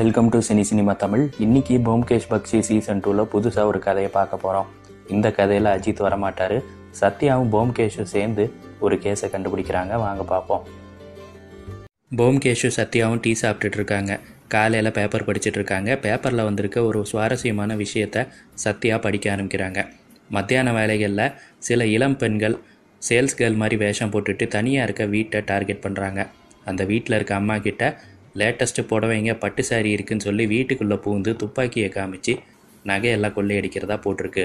Welcome to cine cinema Tamil இன்னைக்கு போம்கேஷ் பக்ஷி season டூவில் புதுசாக ஒரு கதையை பார்க்க போகிறோம் இந்த கதையில் அஜித் வரமாட்டார். சத்யாவும் போம்கேஷும் சேர்ந்து ஒரு கேஸை கண்டுபிடிக்கிறாங்க. வாங்க பார்ப்போம். போம்கேஷும் சத்யாவும் டீ சாப்பிட்டுட்டு இருக்காங்க. காலையில் பேப்பர் படிச்சுட்டு இருக்காங்க. பேப்பரில் வந்திருக்க ஒரு சுவாரஸ்யமான விஷயத்த சத்யா படிக்க ஆரம்பிக்கிறாங்க. மத்தியான வேலைகளில் சில இளம் பெண்கள் சேல்ஸ் கேர்ள் மாதிரி வேஷம் போட்டுட்டு தனியாக இருக்க வீட்டை டார்கெட் பண்ணுறாங்க அந்த வீட்டில் இருக்க அம்மா கிட்ட லேட்டஸ்ட்டு புடவைங்க பட்டு சாரி இருக்குன்னு சொல்லி வீட்டுக்குள்ளே பூந்து துப்பாக்கியை காமிச்சு நகையெல்லாம் கொள்ளையடிக்கிறதா போட்டிருக்கு.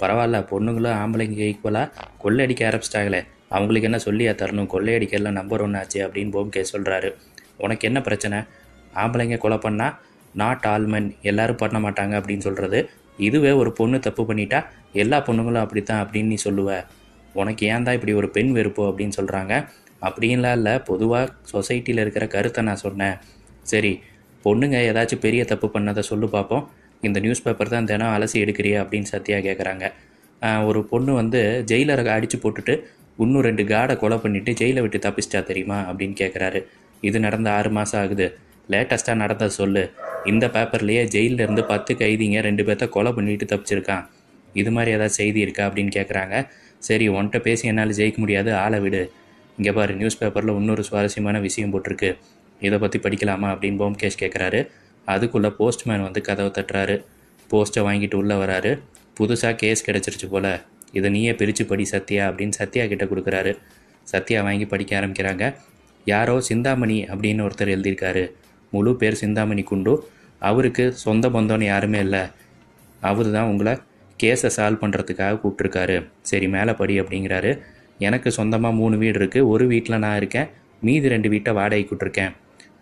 பரவாயில்ல பொண்ணுங்களும் ஆம்பளைங்க ஈக்குவலாக கொள்ளையடிக்க ஆரம்பிச்சிட்டாங்களே. அவங்களுக்கு என்ன சொல்லியா தரணும்? கொள்ளையடிக்கலாம் நம்பர் ஒன்று ஆச்சு அப்படின்னு போம்கே சொல்கிறாரு உனக்கு என்ன பிரச்சனை? ஆம்பளைங்க கொலை பண்ணால் நாட் ஆல்மன் எல்லாரும் பண்ண மாட்டாங்க அப்படின்னு சொல்கிறது இதுவே ஒரு பொண்ணு தப்பு பண்ணிட்டா எல்லா பொண்ணுங்களும் அப்படி தான் அப்படின்னு நீ சொல்லுவ. உனக்கு ஏன் தான் இப்படி ஒரு பெண் வெறுப்போ அப்படின்னு சொல்கிறாங்க அப்படின்லாம் இல்லை. பொதுவாக சொசைட்டியில் இருக்கிற கருத்தை நான் சொன்னேன். சரி பொண்ணுங்க ஏதாச்சும் பெரிய தப்பு பண்ணதை சொல்லு பார்ப்போம் இந்த நியூஸ் பேப்பர் தான் தினம் அலசி எடுக்கிறியா அப்படின்னு சத்யா கேட்குறாங்க ஒரு பொண்ணு வந்து ஜெயிலரை அடித்து போட்டுட்டு இன்னும் ரெண்டு காடை கொலை பண்ணிவிட்டு ஜெயிலை விட்டு தப்பிச்சிட்டா தெரியுமா அப்படின்னு கேட்குறாரு இது நடந்த ஆறு மாதம் ஆகுது. லேட்டஸ்ட்டாக நடந்த சொல்லு. இந்த பேப்பர்லேயே ஜெயிலில் இருந்து பத்து கைதிங்க ரெண்டு பேர்த்த கொலை பண்ணிட்டு தப்பிச்சிருக்கான். இது மாதிரி ஏதாவது செய்தி இருக்கா அப்படின்னு கேட்குறாங்க சரி உன்கிட்ட பேசி என்னால் ஜெயிக்க முடியாது. ஆளை விடு. இங்கே பாரு நியூஸ் பேப்பரில் இன்னொரு சுவாரஸ்யமான விஷயம் போட்டிருக்கு. இதை பற்றி படிக்கலாமா அப்படின்னு போம்கேஷ் கேட்குறாரு அதுக்குள்ளே போஸ்ட்மேன் வந்து கதவை தட்டுறாரு. போஸ்ட்டை வாங்கிட்டு உள்ளே வராரு. புதுசாக கேஸ் கிடச்சிருச்சு போல். இதை நீயே பிரித்து படி சத்யா அப்படின்னு சத்யா கிட்டே கொடுக்குறாரு. சத்யா வாங்கி படிக்க ஆரம்பிக்கிறாங்க. யாரோ சிந்தாமணி அப்படின்னு ஒருத்தர் எழுதியிருக்காரு. முழு பேர் சிந்தாமணி குண்டு. அவருக்கு சொந்த பந்தம்னு யாருமே இல்லை. அவர் தான் உங்களை கேஸை சால்வ் பண்ணுறதுக்காக கூப்பிட்ருக்காரு சரி மேலே படி அப்படிங்கிறாரு. எனக்கு சொந்தமாக மூணு வீடு இருக்குது ஒரு வீட்டில் நான் இருக்கேன். மீதி ரெண்டு வீட்டை வாடகைக்கு கூட்டிருக்கேன்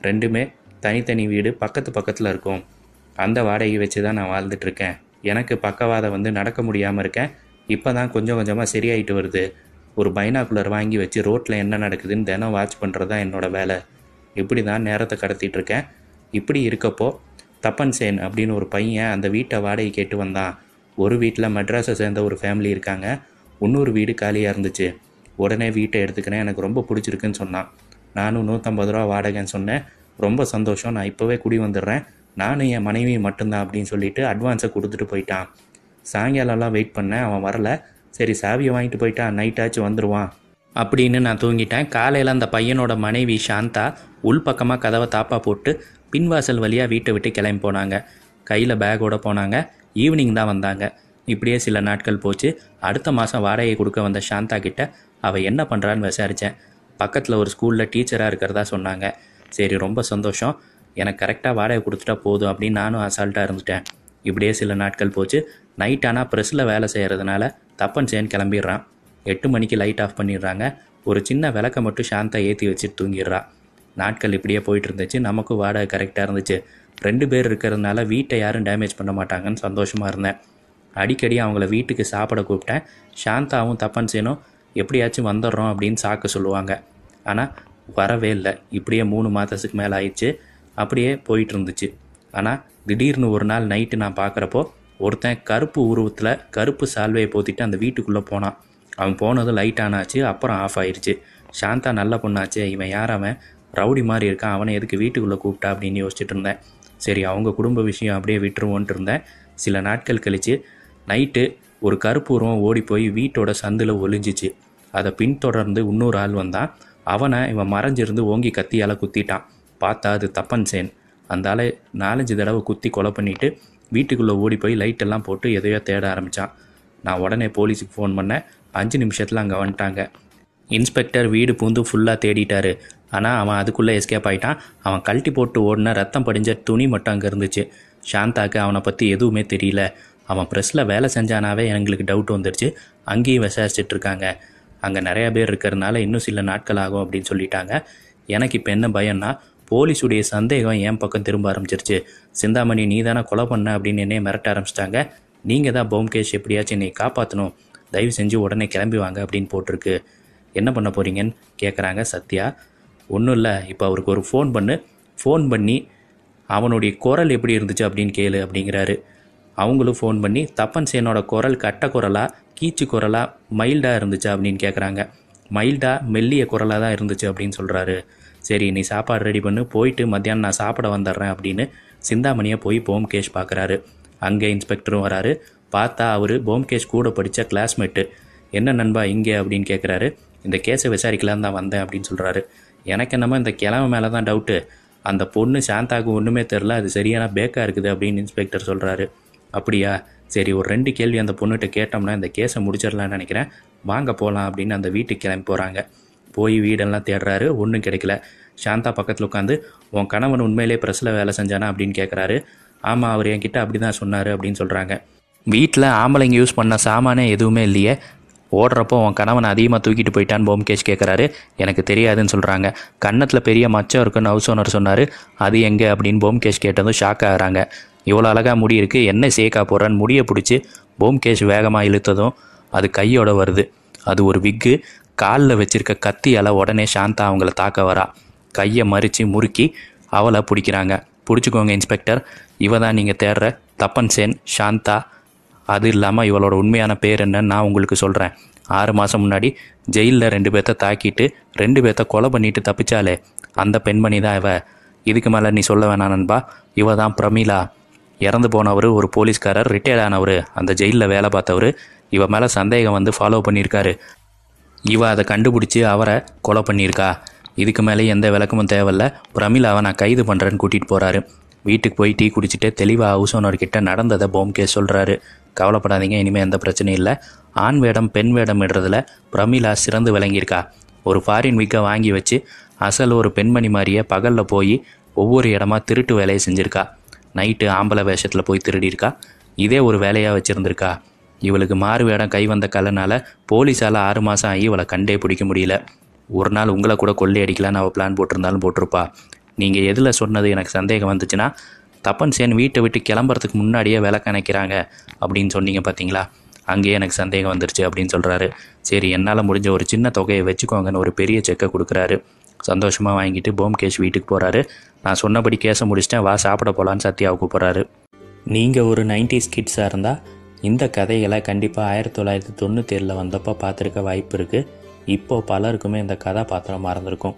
ரெண்டுமே தனித்தனி வீடு பக்கத்து பக்கத்தில் இருக்கும். அந்த வாடகையை வச்சு தான் நான் வாழ்ந்துட்டுருக்கேன் எனக்கு பக்கவாதம் வந்து நடக்க முடியாமல் இருக்கேன். இப்போ தான் கொஞ்சம் கொஞ்சமாக சரியாயிட்டு வருது. ஒரு பைனாக்குலர் வாங்கி வச்சு ரோட்டில் என்ன நடக்குதுன்னு தினம் வாட்ச் பண்ணுறது தான் என்னோடய வேலை. இப்படி தான் நேரத்தை கடத்திட்டு இருக்கேன். இப்படி இருக்கப்போ தப்பன் சேன் அப்படின்னு ஒரு பையன் அந்த வீட்டை வாடகை கேட்டு வந்தான். ஒரு வீட்டில் மெட்ராஸை சேர்ந்த ஒரு ஃபேமிலி இருக்காங்க. இன்னொரு வீடு காலியாக இருந்துச்சு. உடனே வீட்டை எடுத்துக்கிறேன். எனக்கு ரொம்ப பிடிச்சிருக்குன்னு சொன்னான். நானும் நூற்றம்பது ரூபா வாடகைன்னு சொன்னேன். ரொம்ப சந்தோஷம். நான் இப்போவே குடி வந்துடுறேன். நானும் என் மனைவி மட்டும்தான் அப்படின்னு சொல்லிட்டு அட்வான்ஸை கொடுத்துட்டு போயிட்டான். சாயங்காலம்லாம் வெயிட் பண்ணேன். அவன் வரல. சரி சாவியை வாங்கிட்டு போயிட்டான் நைட்டாச்சும் வந்துடுவான் அப்படின்னு நான் தூங்கிட்டேன். காலையில் அந்த பையனோட மனைவி சாந்தா உள்பக்கமாக கதவை தாப்பா போட்டு பின்வாசல் வழியாக வீட்டை விட்டு கிளம்பி போனாங்க. கையில் பேக்கோட போனாங்க. ஈவினிங் தான் வந்தாங்க. இப்படியே சில நாட்கள் போச்சு. அடுத்த மாதம் வாடகை கொடுக்க வந்த சாந்தா கிட்ட அவள் என்ன பண்ணுறான்னு விசாரித்தேன் பக்கத்தில் ஒரு ஸ்கூலில் டீச்சராக இருக்கிறதா சொன்னாங்க. சரி ரொம்ப சந்தோஷம். எனக்கு கரெக்டாக வாடகை கொடுத்துட்டா போதும் அப்படின்னு நானும் அசால்ட்டாக இருந்துட்டேன். இப்படியே சில நாட்கள் போச்சு. நைட் ஆனால் ப்ரெஸ்ஸில் வேலை செய்கிறதுனால தப்பன் சேன் கிளம்பிடுறான். எட்டு மணிக்கு லைட் ஆஃப் பண்ணிடுறாங்க. ஒரு சின்ன விளக்கை மட்டும் சாந்தா ஏற்றி வச்சுட்டு தூங்கிடுறா. நாட்கள் இப்படியே போயிட்டு இருந்துச்சு. நமக்கும் வாடகை கரெக்டாக இருந்துச்சு. ரெண்டு பேர் இருக்கிறதுனால வீட்டை யாரும் டேமேஜ் பண்ண மாட்டாங்கன்னு சந்தோஷமாக இருந்தேன். அடிக்கடி அவங்கள வீட்டுக்கு சாப்பிட கூப்பிட்டேன். சாந்தாவும் தப்பன் சேனும் எப்படியாச்சும் வந்துடுறோம் அப்படின்னு சாக்க சொல்லுவாங்க. ஆனால் வரவே இல்லை. இப்படியே மூணு மாதத்துக்கு மேலே ஆயிடுச்சு. அப்படியே போயிட்டு இருந்துச்சு. ஆனால் திடீர்னு ஒரு நாள் நைட்டு நான் பார்க்குறப்போ ஒருத்தன் கருப்பு உருவத்தில் கருப்பு சால்வையை போத்திட்டு அந்த வீட்டுக்குள்ளே போனான். அவன் போனது லைட் ஆனாச்சு அப்புறம் ஆஃப் ஆயிடுச்சு சாந்தா நல்ல பொண்ணாச்சே இவன் யார் அவன்? ரவுடி மாதிரி இருக்கான் அவனை எதுக்கு வீட்டுக்குள்ளே கூப்பிட்டா அப்படின்னு யோசிச்சுட்டு இருந்தேன். சரி அவங்க குடும்ப விஷயம் அப்படியே விட்டுருவோன்ட்டு இருந்தேன். சில நாட்கள் கழித்து நைட்டு ஒரு கருப்பு உருவம் ஓடி போய் வீட்டோட சந்தில் ஒளிஞ்சிச்சு. அதை பின்தொடர்ந்து இன்னொரு ஆள் வந்தான் அவனை இவன் மறைஞ்சிருந்து ஓங்கி கத்தியால் குத்திட்டான். பார்த்தா அது தப்பன் சேன். அந்த ஆளை நாலஞ்சு தடவை குத்தி கொலை பண்ணிவிட்டு வீட்டுக்குள்ளே ஓடி போய் லைட்டெல்லாம் போட்டு எதையோ தேட ஆரம்பித்தான் நான் உடனே போலீஸுக்கு ஃபோன் பண்ணேன். அஞ்சு நிமிஷத்தில் அங்கே வந்துட்டாங்க. இன்ஸ்பெக்டர் வீடு பூந்து ஃபுல்லாக தேடிட்டாரு. ஆனால் அவன் அதுக்குள்ளே எஸ்கேப் ஆகிட்டான் அவன் கழட்டி போட்டு ஓடின ரத்தம் படிஞ்ச துணி மட்டும் அங்கே இருந்துச்சு. சாந்தாக்கு அவனை பற்றி எதுவுமே தெரியல. அவன் ப்ரெஸ்ஸில் வேலை செஞ்சானாவே எங்களுக்கு டவுட் வந்துடுச்சு அங்கேயும் விசாரிச்சிட்ருக்காங்க இருக்காங்க. அங்கே நிறையா பேர் இருக்கிறதுனால இன்னும் சில நாட்கள் ஆகும் அப்படின்னு சொல்லிட்டாங்க. எனக்கு இப்போ என்ன பயம்னா போலீஸுடைய சந்தேகம் என் பக்கம் திரும்ப ஆரம்பிச்சிருச்சு. சிந்தாமணி நீ தானே கொலை பண்ண அப்படின்னு என்னைய மிரட்ட ஆரம்பிச்சிட்டாங்க. நீங்கள் தான் போம்கேஷ் எப்படியாச்சும் என்னை காப்பாற்றணும் தயவு செஞ்சு உடனே கிளம்பி வாங்க அப்படின்னு போட்டிருக்கு. என்ன பண்ண போகிறீங்கன்னு கேட்குறாங்க சத்யா. ஒன்றும் இல்லை இப்போ அவருக்கு ஒரு ஃபோன் பண்ணு. ஃபோன் பண்ணி அவனுடைய குரல் எப்படி இருந்துச்சு அப்படின்னு கேளு அப்படிங்கிறாரு. அவங்களும் ஃபோன் பண்ணி தப்பன் சேனோட குரல் கட்ட குரலாக கீச்சு குரலாக மைல்டாக இருந்துச்சு அப்படின்னு கேட்குறாங்க மைல்டாக மெல்லிய குரலாக தான் இருந்துச்சு அப்படின்னு சொல்கிறாரு சரி நீ சாப்பாடு ரெடி பண்ணு போயிட்டு மத்தியானம் நான் சாப்பிட வந்துடுறேன் அப்படின்னு சிந்தாமணியை போய் போம்கேஷ் பார்க்குறாரு அங்கே இன்ஸ்பெக்டரும் வராரு. பார்த்தா அவர் போம்கேஷ் கூட படித்த கிளாஸ்மேட்டு என்ன நண்பா இங்கே அப்படின்னு கேட்குறாரு இந்த கேஸை விசாரிக்கலாம் தான் வந்தேன் அப்படின்னு சொல்கிறாரு எனக்கு என்னமோ இந்த கிழமை மேலே தான் டவுட்டு அந்த பொண்ணு சாந்தாவுக்கு ஒன்றுமே தெரில அது சரியான பேக்காக இருக்குது அப்படின்னு இன்ஸ்பெக்டர் சொல்கிறாரு அப்படியா? சரி ஒரு ரெண்டு கேள்வி அந்த பொண்ணுகிட்ட கேட்டோம்னா இந்த கேஸை முடிச்சிடலான்னு நினைக்கிறேன். வாங்க போகலாம் அப்படின்னு அந்த வீட்டுக்கு கிளம்பி போகிறாங்க போய் வீடெல்லாம் தேடுறாரு ஒன்றும் கிடைக்கல. சாந்தா பக்கத்தில் உட்காந்து உன் கணவன் உண்மையிலே ப்ரெஸ்ஸில் வேலை செஞ்சானா? அப்படின்னு கேட்குறாரு ஆமாம் அவர் என்கிட்ட அப்படி தான் சொன்னார் அப்படின்னு சொல்கிறாங்க வீட்டில் ஆம்பளைங்க யூஸ் பண்ண சாமானே எதுவுமே இல்லையே. ஓடுறப்போ உன் கணவன் அதிகமாக தூக்கிட்டு போயிட்டான்னு போம்கேஷ் கேட்குறாரு எனக்கு தெரியாதுன்னு சொல்கிறாங்க கன்னத்தில் பெரிய மச்சம் இருக்குன்னு ஹவுஸ் ஓனர் சொன்னார். அது எங்கே? அப்படின்னு போம்கேஷ் கேட்டதும் ஷாக் ஆகுறாங்க. இவ்வளோ அழகாக முடி இருக்குது என்ன சேக்கா போடுறான்னு முடியை பிடிச்சி போம்கேஷ் வேகமாக இழுத்ததும் அது கையோட வருது. அது ஒரு விக்கு காலில் வச்சிருக்க கத்தியால் உடனே சாந்தா அவங்கள தாக்க வரா. கையை மறித்து முறுக்கி அவளை பிடிக்கிறாங்க. பிடிச்சிக்கோங்க இன்ஸ்பெக்டர் இவ தான் நீங்கள் தேடுற தப்பன் சேன் சாந்தா. அது இல்லாமல் இவளோட உண்மையான பேர் என்னன்னு நான் உங்களுக்கு சொல்கிறேன் ஆறு மாதம் முன்னாடி ஜெயிலில் ரெண்டு பேர்த்த தாக்கிட்டு ரெண்டு பேர்த்த கொலை பண்ணிட்டு தப்பிச்சாலே அந்த பெண்மணி தான் இவ. இதுக்கு மேலே நீ சொல்ல வேணாம் நண்பா. இவ தான் பிரமீளா. இறந்து போனவர் ஒரு போலீஸ்காரர் ரிட்டையர்ட் ஆனவர் அந்த ஜெயிலில் வேலை பார்த்தவர் இவ மேலே சந்தேகம் வந்து ஃபாலோ பண்ணியிருக்காரு. இவ அதை கண்டுபிடிச்சி அவரை கொலை பண்ணியிருக்கா. இதுக்கு மேலே எந்த விளக்கமும் தேவையில்ல. பிரமிளாவை நான் கைது பண்ணுறேன்னு கூட்டிகிட்டு போகிறாரு வீட்டுக்கு போய் டீ குடிச்சிட்டு தெளிவாக ஹவுஸ் ஓனர்கிட்ட நடந்ததை போம்கே சொல்கிறாரு கவலைப்படாதீங்க இனிமேல் எந்த பிரச்சனையும் இல்லை. ஆண் வேடம் பெண் வேடம் இடுறதுல பிரமிளா சிறந்து விளங்கியிருக்கா. ஒரு ஃபாரின் விக்கை வாங்கி வச்சு அசல் ஒரு பெண்மணி மாதிரியே பகலில் போய் ஒவ்வொரு இடமா திருட்டு வேலையை செஞ்சுருக்கா. நைட்டு ஆம்பளை வேஷத்தில் போய் திருடியிருக்கா? இதே ஒரு வேலையாக வச்சுருந்துருக்கா? இவளுக்கு மாறு வேடம் கை வந்த கல்லனால போலீஸால் ஆறு மாதம் ஆகி இவளை கண்டே பிடிக்க முடியல. ஒரு நாள் உங்களை கூட கொள்ளை அடிக்கலான்னு அவள் பிளான் போட்டிருந்தாலும் போட்டிருப்பா. நீங்கள் எதில் சொன்னது எனக்கு சந்தேகம் வந்துச்சுன்னா தப்பன் சேன் வீட்டை விட்டு கிளம்புறதுக்கு முன்னாடியே விலை கணக்கிறாங்க அப்படின்னு சொன்னீங்க பார்த்தீங்களா அங்கேயே எனக்கு சந்தேகம் வந்துருச்சு அப்படின்னு சொல்கிறாரு சரி என்னால் முடிஞ்ச ஒரு சின்ன தொகையை வச்சுக்கோங்கன்னு ஒரு பெரிய செக்கை கொடுக்குறாரு. சந்தோஷமாக வாங்கிட்டு போம்கேஷ் வீட்டுக்கு போகிறாரு நான் சொன்னபடி கேஸை முடிச்சிட்டேன் வா சாப்பிட போகலான்னு சத்யாவை போகிறாரு நீங்கள் ஒரு நைன்டிஸ் கிட்ஸாக இருந்தால் இந்த கதைகளை கண்டிப்பாக ஆயிரத்தி தொள்ளாயிரத்தி தொண்ணூத்தேழில் வந்தப்போ பார்த்துருக்க வாய்ப்பு இருக்குது இப்போ பலருக்குமே இந்த கதாபாத்திரம் மறந்துருக்கும்